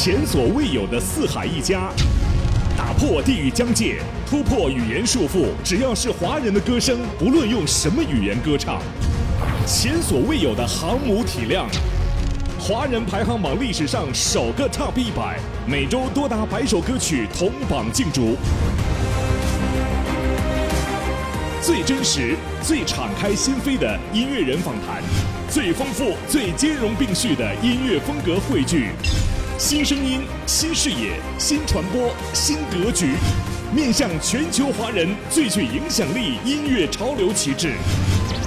前所未有的四海一家，打破地域疆界，突破语言束缚。只要是华人的歌声，不论用什么语言歌唱，前所未有的航母体量。华人排行榜历史上首个 Top 一百，每周多达百首歌曲同榜竞逐。最真实、最敞开心扉的音乐人访谈，最丰富、最兼容并蓄的音乐风格汇聚。新声音、新视野、新传播、新格局，面向全球华人最具影响力音乐潮流旗帜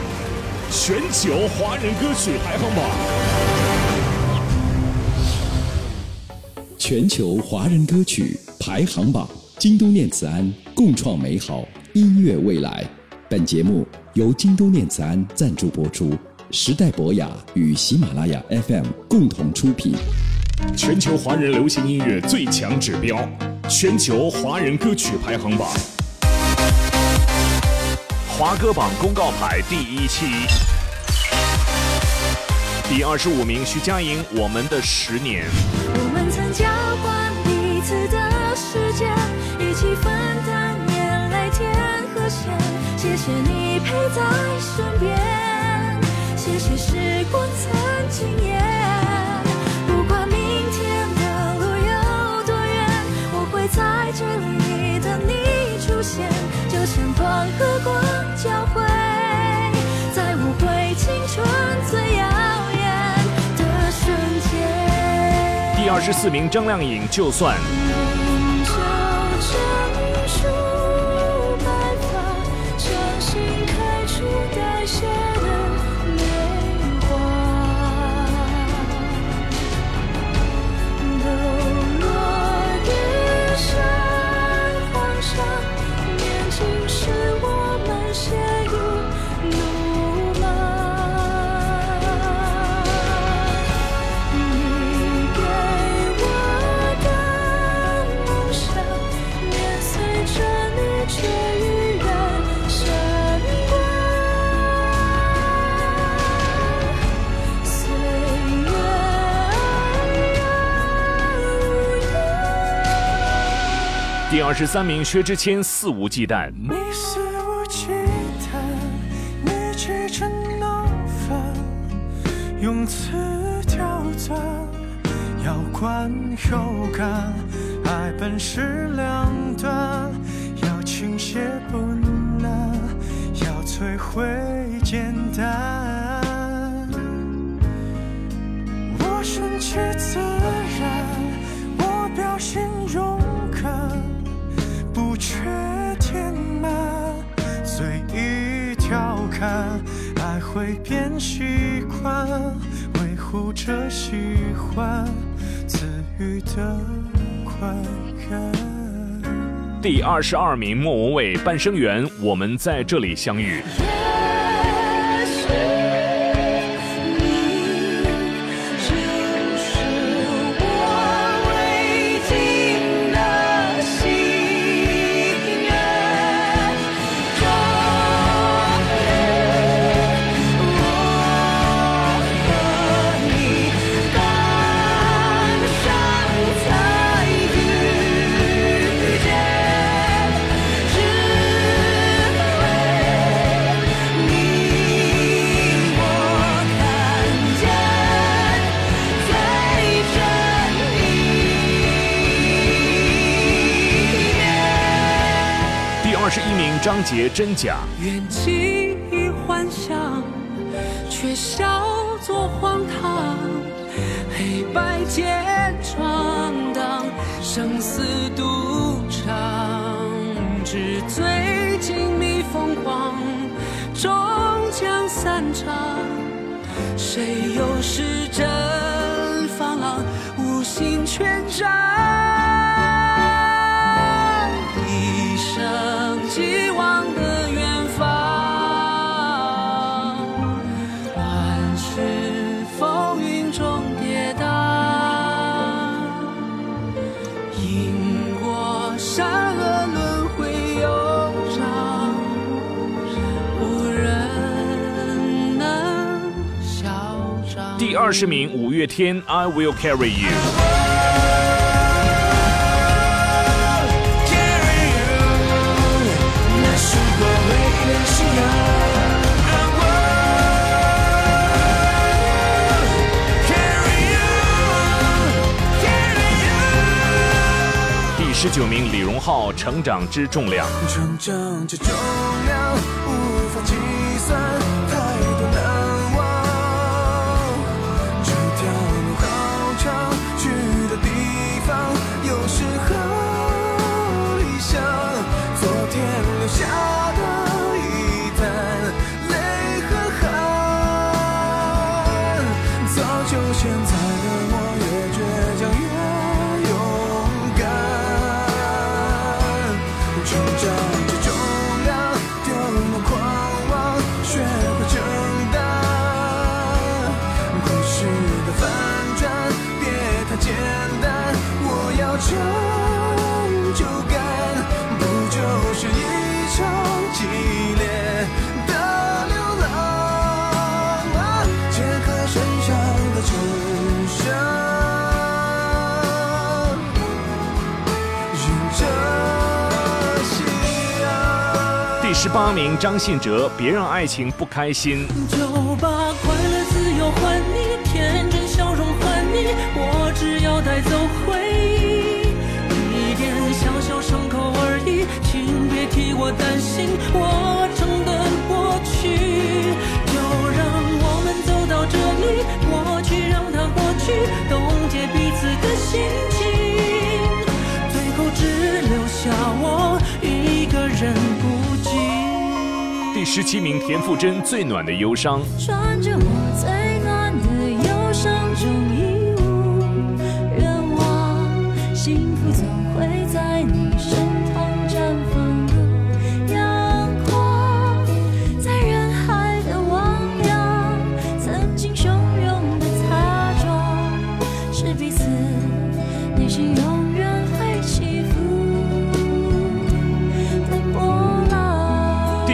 ——全球华人歌曲排行榜。全球华人歌曲排行榜，京都念慈庵共创美好音乐未来。本节目由京都念慈庵赞助播出，时代博雅与喜马拉雅 FM 共同出品。全球华人流行音乐最强指标，全球华人歌曲排行榜，华歌榜公告牌第一期，第二十五名徐佳莹《我们的十年》。我们曾交换彼此的时间，一起分担眼泪天和咸。谢谢你陪在身边，谢谢时光曾惊艳。在这里的你出现，就像光和光交汇，在无悔青春最耀眼的瞬间。第二十四名张靓颖《就算》。二十三名薛之谦《肆无忌惮》。你肆无忌惮，你起承闹反，用词刁钻，要观有感，爱本是两端，要倾泻不难，要摧毁简单。我顺其自然，调侃，爱会变习惯，维护着喜欢，赐予的快感。第二十二名莫文蔚《半生缘》，我们在这里相遇。章节《真假》。愿记忆幻想，却笑作荒唐。黑白间闯荡，生死赌场，纸醉金迷疯狂，终将散场。谁又是真放浪，无心权杖？二十名，五月天《I Will Carry You》。第十九名李荣浩成长之重量成长之重量无法计算十八名张信哲，《别让爱情不开心》。就把快乐、自由还你，天真笑容还你，我只要带走回忆，一点小小伤口而已，请别替我担心，我十七名田馥甄，《最暖的忧伤》。穿着我最暖的忧伤中衣物，愿望幸福总会在你身旁绽放阳光，在人海的汪洋，曾经汹涌的擦撞，是彼此内心永远会起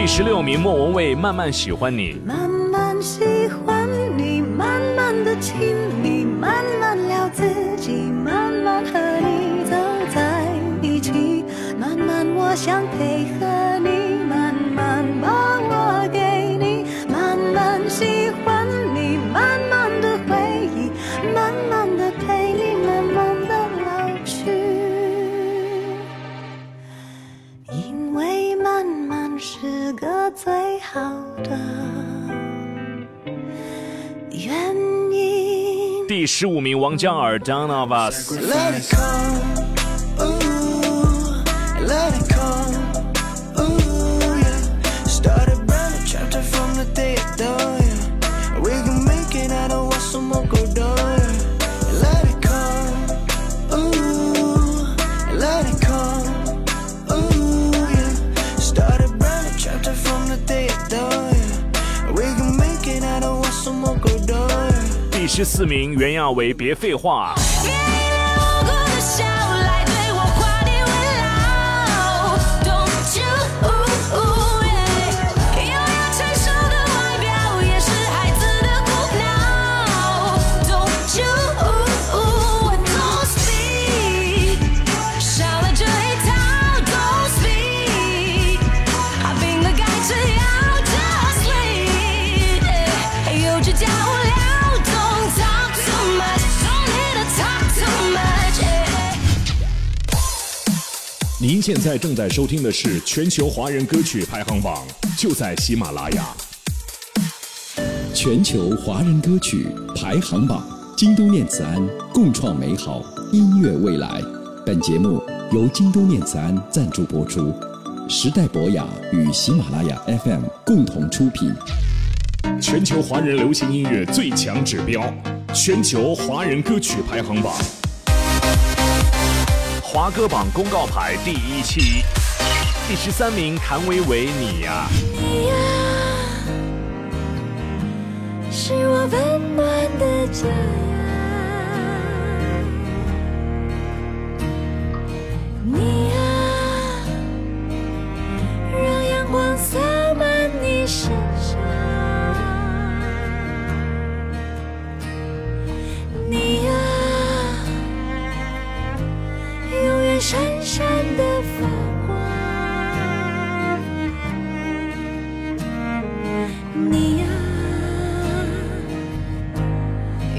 十六名，莫文蔚，《慢慢喜欢你》。慢慢喜欢你，慢慢的亲密，慢慢聊自己，慢慢和你走在一起，慢慢我想配合你，好的原因。第十五名，王嘉尔，《Down of Us》。十四名，袁娅维，《别废话》。别您现在正在收听的是全球华人歌曲排行榜，就在喜马拉雅。全球华人歌曲排行榜，京都念慈庵共创美好音乐未来。本节目由京都念慈庵赞助播出，时代博雅与喜马拉雅 FM 共同出品。全球华人流行音乐最强指标，全球华人歌曲排行榜。华歌榜公告牌第一期，第十三名，谭维维，你呀、你呀，是我温暖的家呀。你呀，闪闪的发光。你呀，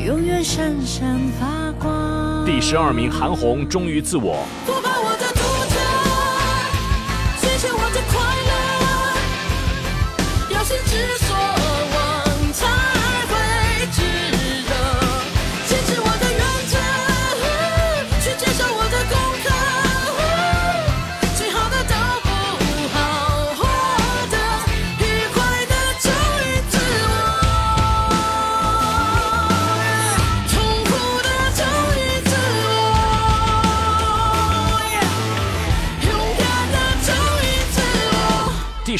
永远闪闪发光。第十二名，韩红，忠于自我。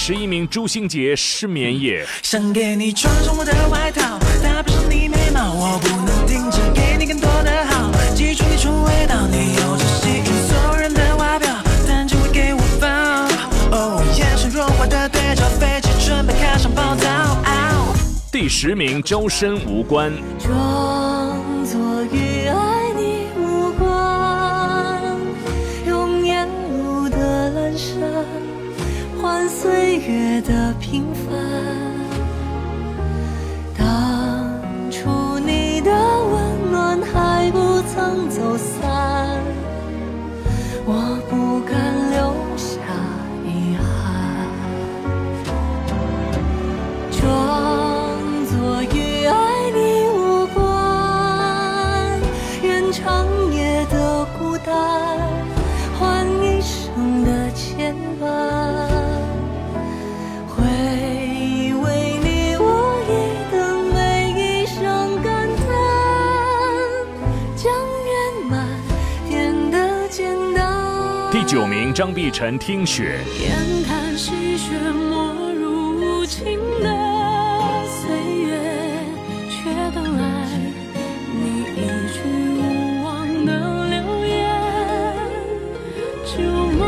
十一名，朱星杰《失眠夜》。想给你穿上我的外套，搭配上你眉毛，我不能停止给你更多的好，记住你出味道，你有着吸引所有人的外表，但只会给我放。哦，眼神融化的对着飞机，准备开上暴躁。第十名，周深《无关》。平凡。当初你的温暖还不曾走散，我不敢留下遗憾。装作与爱你无关，愿长夜的孤单张碧晨《听雪》。眼看细雪没入无情的岁月，却等来你一句无望的留言。旧梦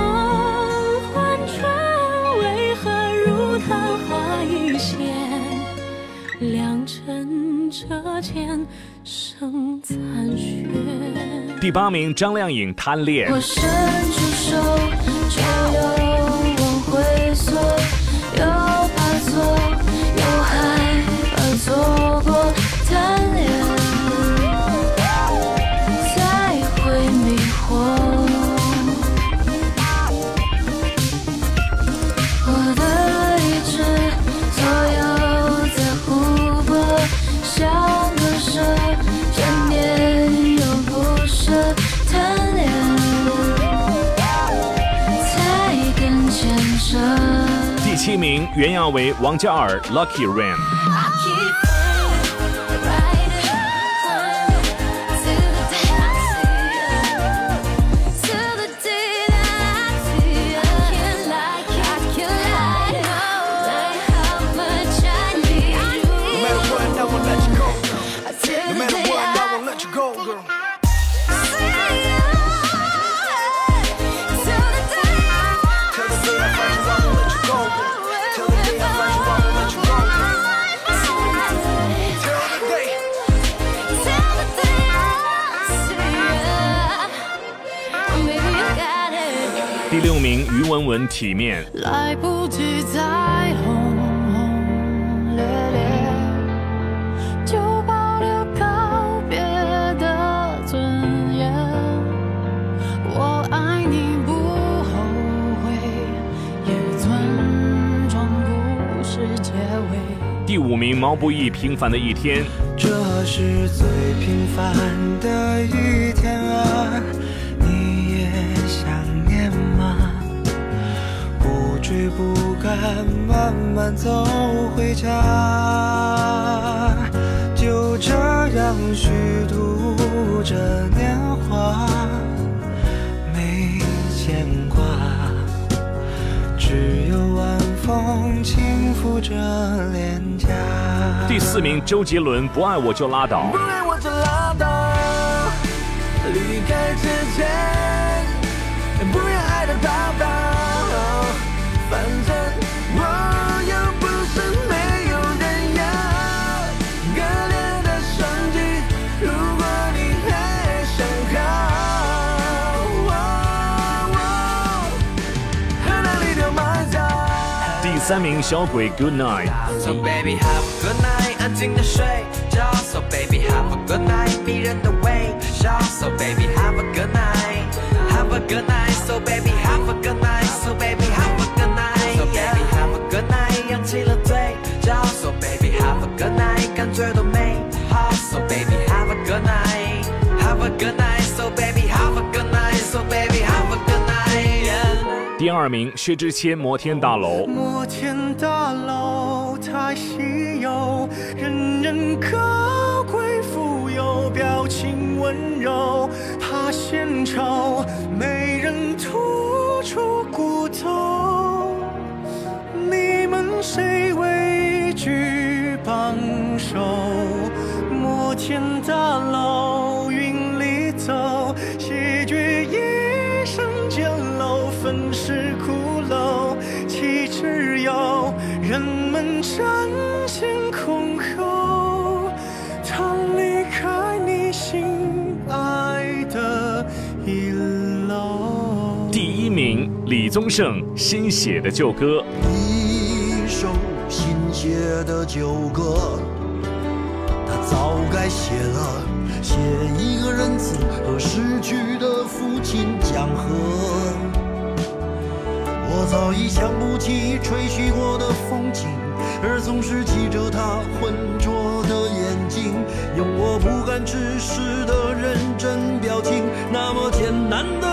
幻穿，为何如昙花一现？良辰折剑生残雪。第八名，张靓颖《贪恋》。我手，原样为、王嘉尔《Lucky Rain》。六名，于文文《体面》。来不及再轰轰烈烈，就保留告别的尊严。我爱你不后悔，也尊重故事结尾。第五名，毛不易《平凡的一天》。这是最平凡的一天不敢，慢慢走回家，就这样虚度着年华，没牵挂，只有晚风轻抚着脸颊。第四名，周杰伦《不爱我就拉倒不》。爱我就拉倒，离开之前，三名小鬼 Good Night。第二名薛之谦摩天大楼。摩天大楼太稀有，人人可贵富有，表情温柔，怕献丑，李宗盛新写的旧歌。一首新写的旧歌，他早该写了，写一个仁慈和逝去的父亲讲和。我早已想不起吹嘘过的风景，而总是记着他浑浊的眼睛，用我不敢直视的认真表情，那么艰难的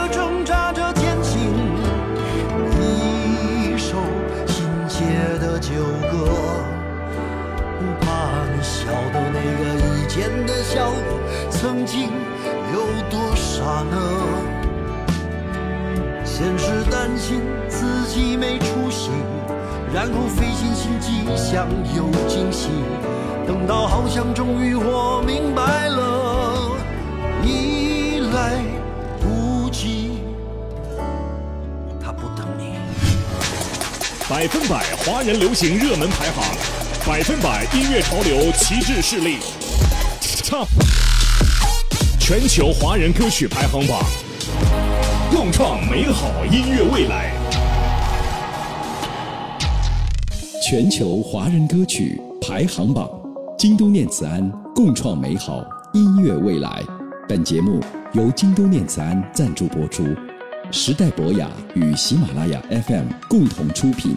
笑，曾经有多傻呢？先是担心自己没出息，然后费尽心机想有惊喜，等到好像终于我明白了，已来不及。他不等你。百分百华人流行热门排行，百分百音乐潮流旗帜势力唱全球华人歌曲排行榜，共创美好音乐未来。全球华人歌曲排行榜，京都念慈庵共创美好音乐未来。本节目由京都念慈庵赞助播出，时代博雅与喜马拉雅 FM 共同出品。